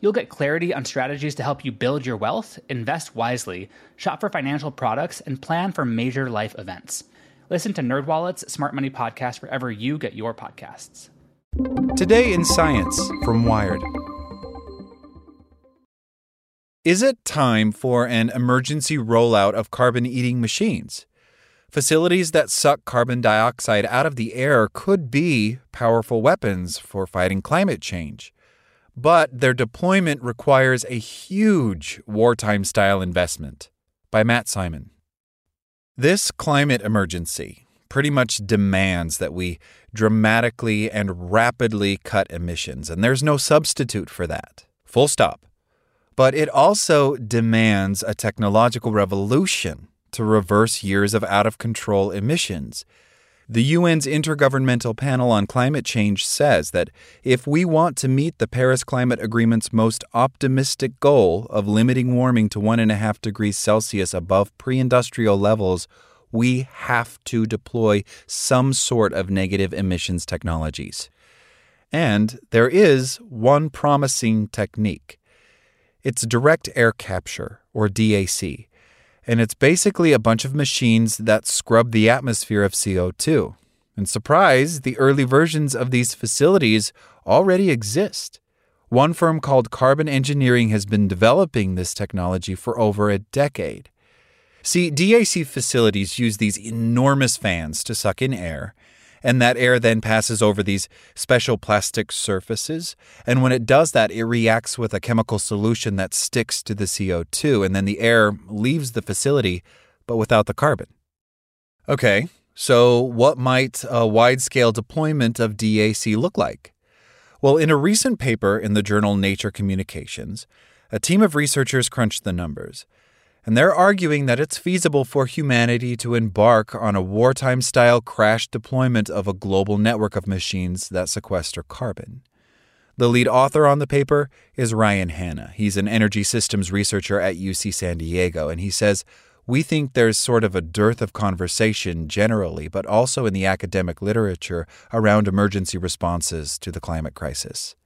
You'll get clarity on strategies to help you build your wealth, invest wisely, shop for financial products, and plan for major life events. Listen to NerdWallet's Smart Money Podcast wherever you get your podcasts. Today in Science from Wired. Is it time for an emergency rollout of carbon eating machines? Facilities that suck carbon dioxide out of the air could be powerful weapons for fighting climate change. But their deployment requires a huge wartime style investment. By Matt Simon. This climate emergency pretty much demands that we dramatically and rapidly cut emissions, and there's no substitute for that. Full stop. But it also demands a technological revolution to reverse years of out of control emissions. The UN's Intergovernmental Panel on Climate Change says that if we want to meet the Paris Climate Agreement's most optimistic goal of limiting warming to 1.5 degrees Celsius above pre industrial levels, we have to deploy some sort of negative emissions technologies. And there is one promising technique it's direct air capture, or DAC and it's basically a bunch of machines that scrub the atmosphere of CO2. And surprise, the early versions of these facilities already exist. One firm called Carbon Engineering has been developing this technology for over a decade. See, DAC facilities use these enormous fans to suck in air and that air then passes over these special plastic surfaces. And when it does that, it reacts with a chemical solution that sticks to the CO2, and then the air leaves the facility, but without the carbon. Okay, so what might a wide scale deployment of DAC look like? Well, in a recent paper in the journal Nature Communications, a team of researchers crunched the numbers and they're arguing that it's feasible for humanity to embark on a wartime style crash deployment of a global network of machines that sequester carbon. The lead author on the paper is Ryan Hanna. He's an energy systems researcher at UC San Diego, and he says, We think there's sort of a dearth of conversation generally, but also in the academic literature around emergency responses to the climate crisis.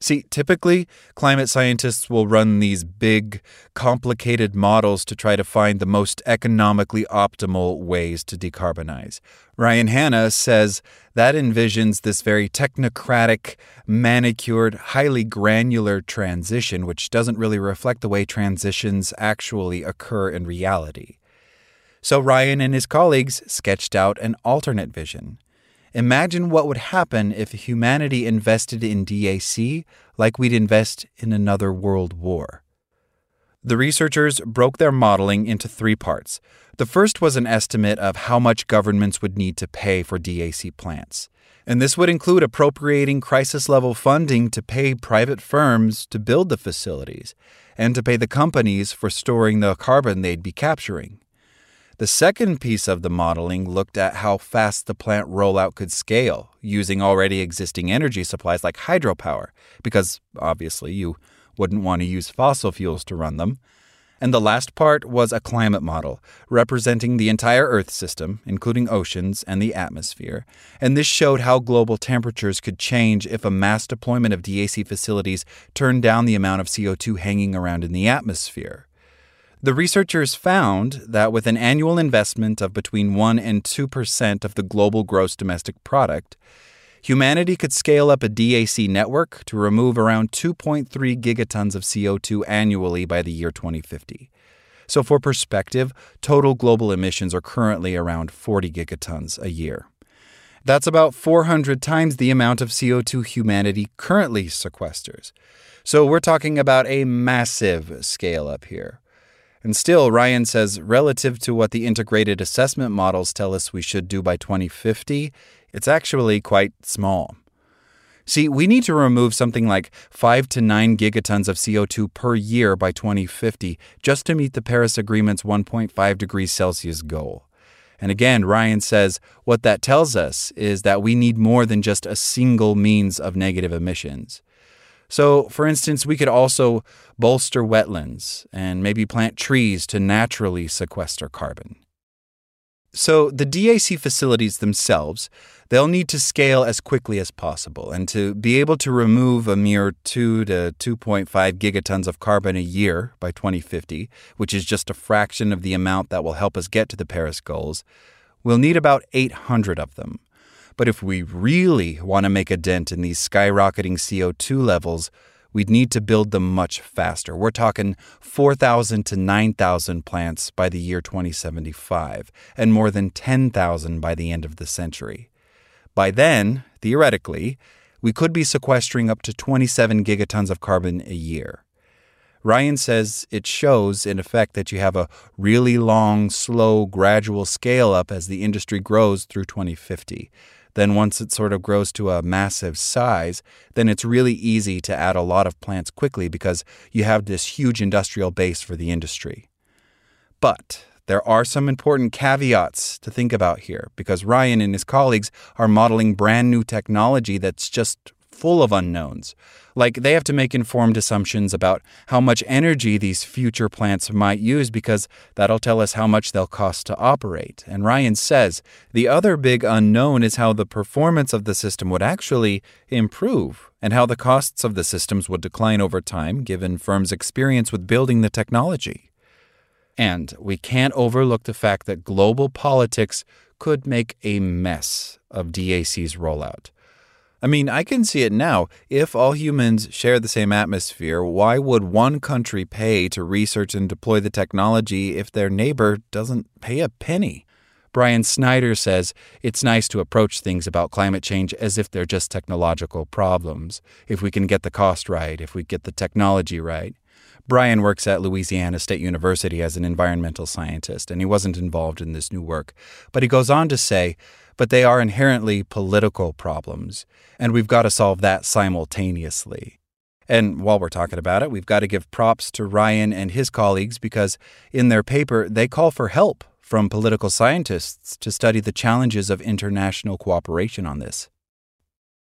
See, typically, climate scientists will run these big, complicated models to try to find the most economically optimal ways to decarbonize. Ryan Hanna says that envisions this very technocratic, manicured, highly granular transition, which doesn't really reflect the way transitions actually occur in reality. So Ryan and his colleagues sketched out an alternate vision. Imagine what would happen if humanity invested in DAC like we'd invest in another world war. The researchers broke their modeling into three parts. The first was an estimate of how much governments would need to pay for DAC plants. And this would include appropriating crisis level funding to pay private firms to build the facilities and to pay the companies for storing the carbon they'd be capturing. The second piece of the modeling looked at how fast the plant rollout could scale using already existing energy supplies like hydropower, because obviously you wouldn't want to use fossil fuels to run them. And the last part was a climate model representing the entire Earth system, including oceans and the atmosphere. And this showed how global temperatures could change if a mass deployment of DAC facilities turned down the amount of CO2 hanging around in the atmosphere. The researchers found that with an annual investment of between 1 and 2% of the global gross domestic product, humanity could scale up a DAC network to remove around 2.3 gigatons of CO2 annually by the year 2050. So, for perspective, total global emissions are currently around 40 gigatons a year. That's about 400 times the amount of CO2 humanity currently sequesters. So, we're talking about a massive scale up here. And still, Ryan says, relative to what the integrated assessment models tell us we should do by 2050, it's actually quite small. See, we need to remove something like 5 to 9 gigatons of CO2 per year by 2050 just to meet the Paris Agreement's 1.5 degrees Celsius goal. And again, Ryan says what that tells us is that we need more than just a single means of negative emissions. So, for instance, we could also bolster wetlands and maybe plant trees to naturally sequester carbon. So, the DAC facilities themselves, they'll need to scale as quickly as possible. And to be able to remove a mere 2 to 2.5 gigatons of carbon a year by 2050, which is just a fraction of the amount that will help us get to the Paris goals, we'll need about 800 of them. But if we really want to make a dent in these skyrocketing CO2 levels, we'd need to build them much faster. We're talking 4,000 to 9,000 plants by the year 2075, and more than 10,000 by the end of the century. By then, theoretically, we could be sequestering up to 27 gigatons of carbon a year. Ryan says it shows, in effect, that you have a really long, slow, gradual scale up as the industry grows through 2050. Then, once it sort of grows to a massive size, then it's really easy to add a lot of plants quickly because you have this huge industrial base for the industry. But there are some important caveats to think about here because Ryan and his colleagues are modeling brand new technology that's just full of unknowns. Like, they have to make informed assumptions about how much energy these future plants might use because that'll tell us how much they'll cost to operate. And Ryan says the other big unknown is how the performance of the system would actually improve and how the costs of the systems would decline over time given firms' experience with building the technology. And we can't overlook the fact that global politics could make a mess of DAC's rollout. I mean, I can see it now. If all humans share the same atmosphere, why would one country pay to research and deploy the technology if their neighbor doesn't pay a penny? Brian Snyder says it's nice to approach things about climate change as if they're just technological problems. If we can get the cost right, if we get the technology right. Brian works at Louisiana State University as an environmental scientist, and he wasn't involved in this new work. But he goes on to say but they are inherently political problems, and we've got to solve that simultaneously. And while we're talking about it, we've got to give props to Ryan and his colleagues because in their paper, they call for help from political scientists to study the challenges of international cooperation on this.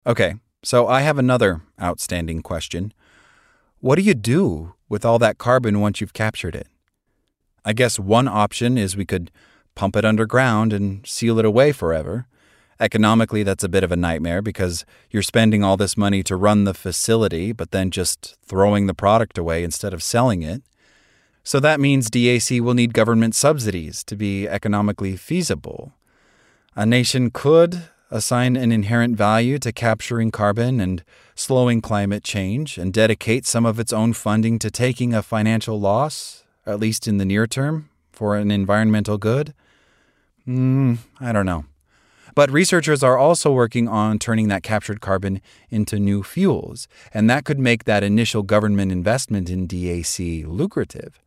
Okay, so I have another outstanding question. What do you do with all that carbon once you've captured it? I guess one option is we could pump it underground and seal it away forever. Economically, that's a bit of a nightmare because you're spending all this money to run the facility, but then just throwing the product away instead of selling it. So that means DAC will need government subsidies to be economically feasible. A nation could assign an inherent value to capturing carbon and slowing climate change and dedicate some of its own funding to taking a financial loss, at least in the near term, for an environmental good. Mm, I don't know. But researchers are also working on turning that captured carbon into new fuels, and that could make that initial government investment in DAC lucrative.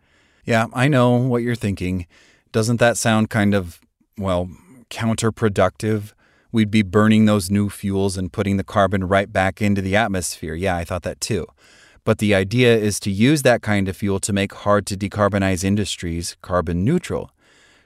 Yeah, I know what you're thinking. Doesn't that sound kind of, well, counterproductive? We'd be burning those new fuels and putting the carbon right back into the atmosphere. Yeah, I thought that too. But the idea is to use that kind of fuel to make hard to decarbonize industries carbon neutral.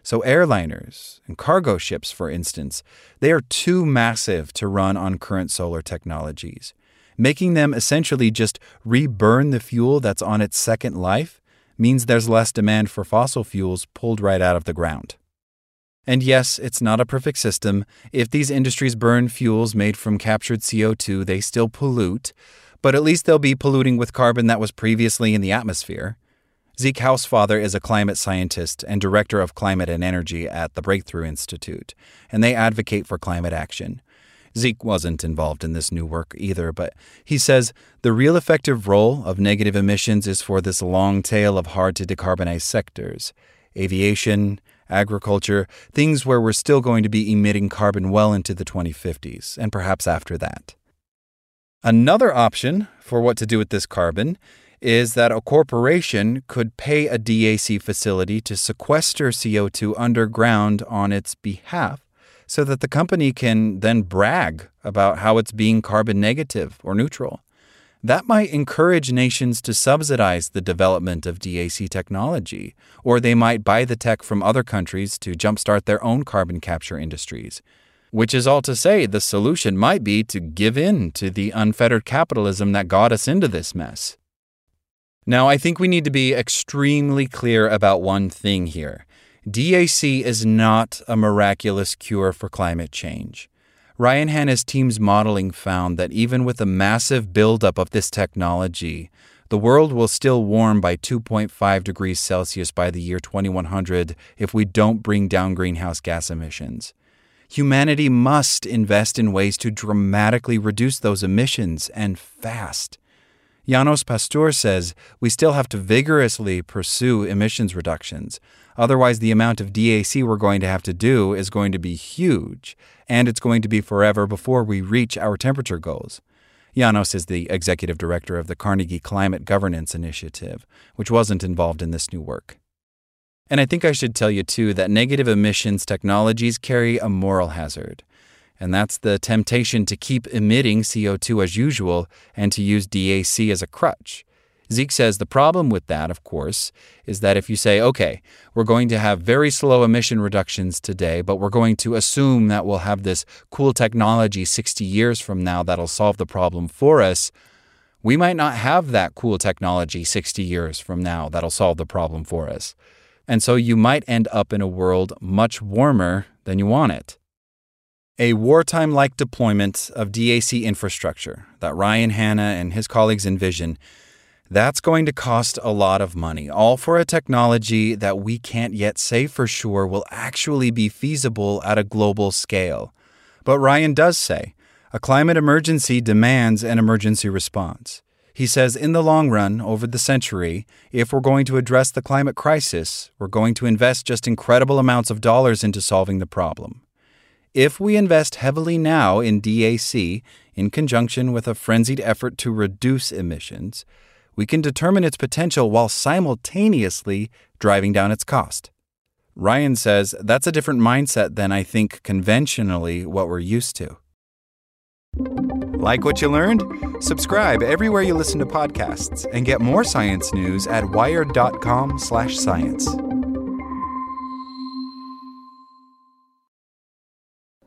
So, airliners and cargo ships, for instance, they are too massive to run on current solar technologies. Making them essentially just reburn the fuel that's on its second life means there's less demand for fossil fuels pulled right out of the ground. And yes, it's not a perfect system. If these industries burn fuels made from captured CO2, they still pollute, but at least they'll be polluting with carbon that was previously in the atmosphere. Zeke Hausfather is a climate scientist and director of climate and energy at the Breakthrough Institute, and they advocate for climate action. Zeke wasn't involved in this new work either, but he says the real effective role of negative emissions is for this long tail of hard to decarbonize sectors aviation, agriculture, things where we're still going to be emitting carbon well into the 2050s, and perhaps after that. Another option for what to do with this carbon is that a corporation could pay a DAC facility to sequester CO2 underground on its behalf so that the company can then brag about how it's being carbon negative or neutral. That might encourage nations to subsidize the development of DAC technology, or they might buy the tech from other countries to jumpstart their own carbon capture industries. Which is all to say, the solution might be to give in to the unfettered capitalism that got us into this mess. Now, I think we need to be extremely clear about one thing here. DAC is not a miraculous cure for climate change. Ryan Hanna's team's modeling found that even with a massive buildup of this technology, the world will still warm by 2.5 degrees Celsius by the year 2100 if we don't bring down greenhouse gas emissions. Humanity must invest in ways to dramatically reduce those emissions and fast. Janos Pasztor says we still have to vigorously pursue emissions reductions. Otherwise, the amount of DAC we're going to have to do is going to be huge, and it's going to be forever before we reach our temperature goals. Janos is the executive director of the Carnegie Climate Governance Initiative, which wasn't involved in this new work. And I think I should tell you, too, that negative emissions technologies carry a moral hazard and that's the temptation to keep emitting CO2 as usual and to use DAC as a crutch. Zeke says the problem with that, of course, is that if you say, okay, we're going to have very slow emission reductions today, but we're going to assume that we'll have this cool technology 60 years from now that'll solve the problem for us, we might not have that cool technology 60 years from now that'll solve the problem for us. And so you might end up in a world much warmer than you want it. A wartime like deployment of DAC infrastructure that Ryan Hanna and his colleagues envision, that's going to cost a lot of money, all for a technology that we can't yet say for sure will actually be feasible at a global scale. But Ryan does say a climate emergency demands an emergency response. He says, in the long run, over the century, if we're going to address the climate crisis, we're going to invest just incredible amounts of dollars into solving the problem. If we invest heavily now in DAC, in conjunction with a frenzied effort to reduce emissions, we can determine its potential while simultaneously driving down its cost. Ryan says that's a different mindset than I think conventionally what we're used to. Like what you learned? Subscribe everywhere you listen to podcasts and get more science news at wired.com/science.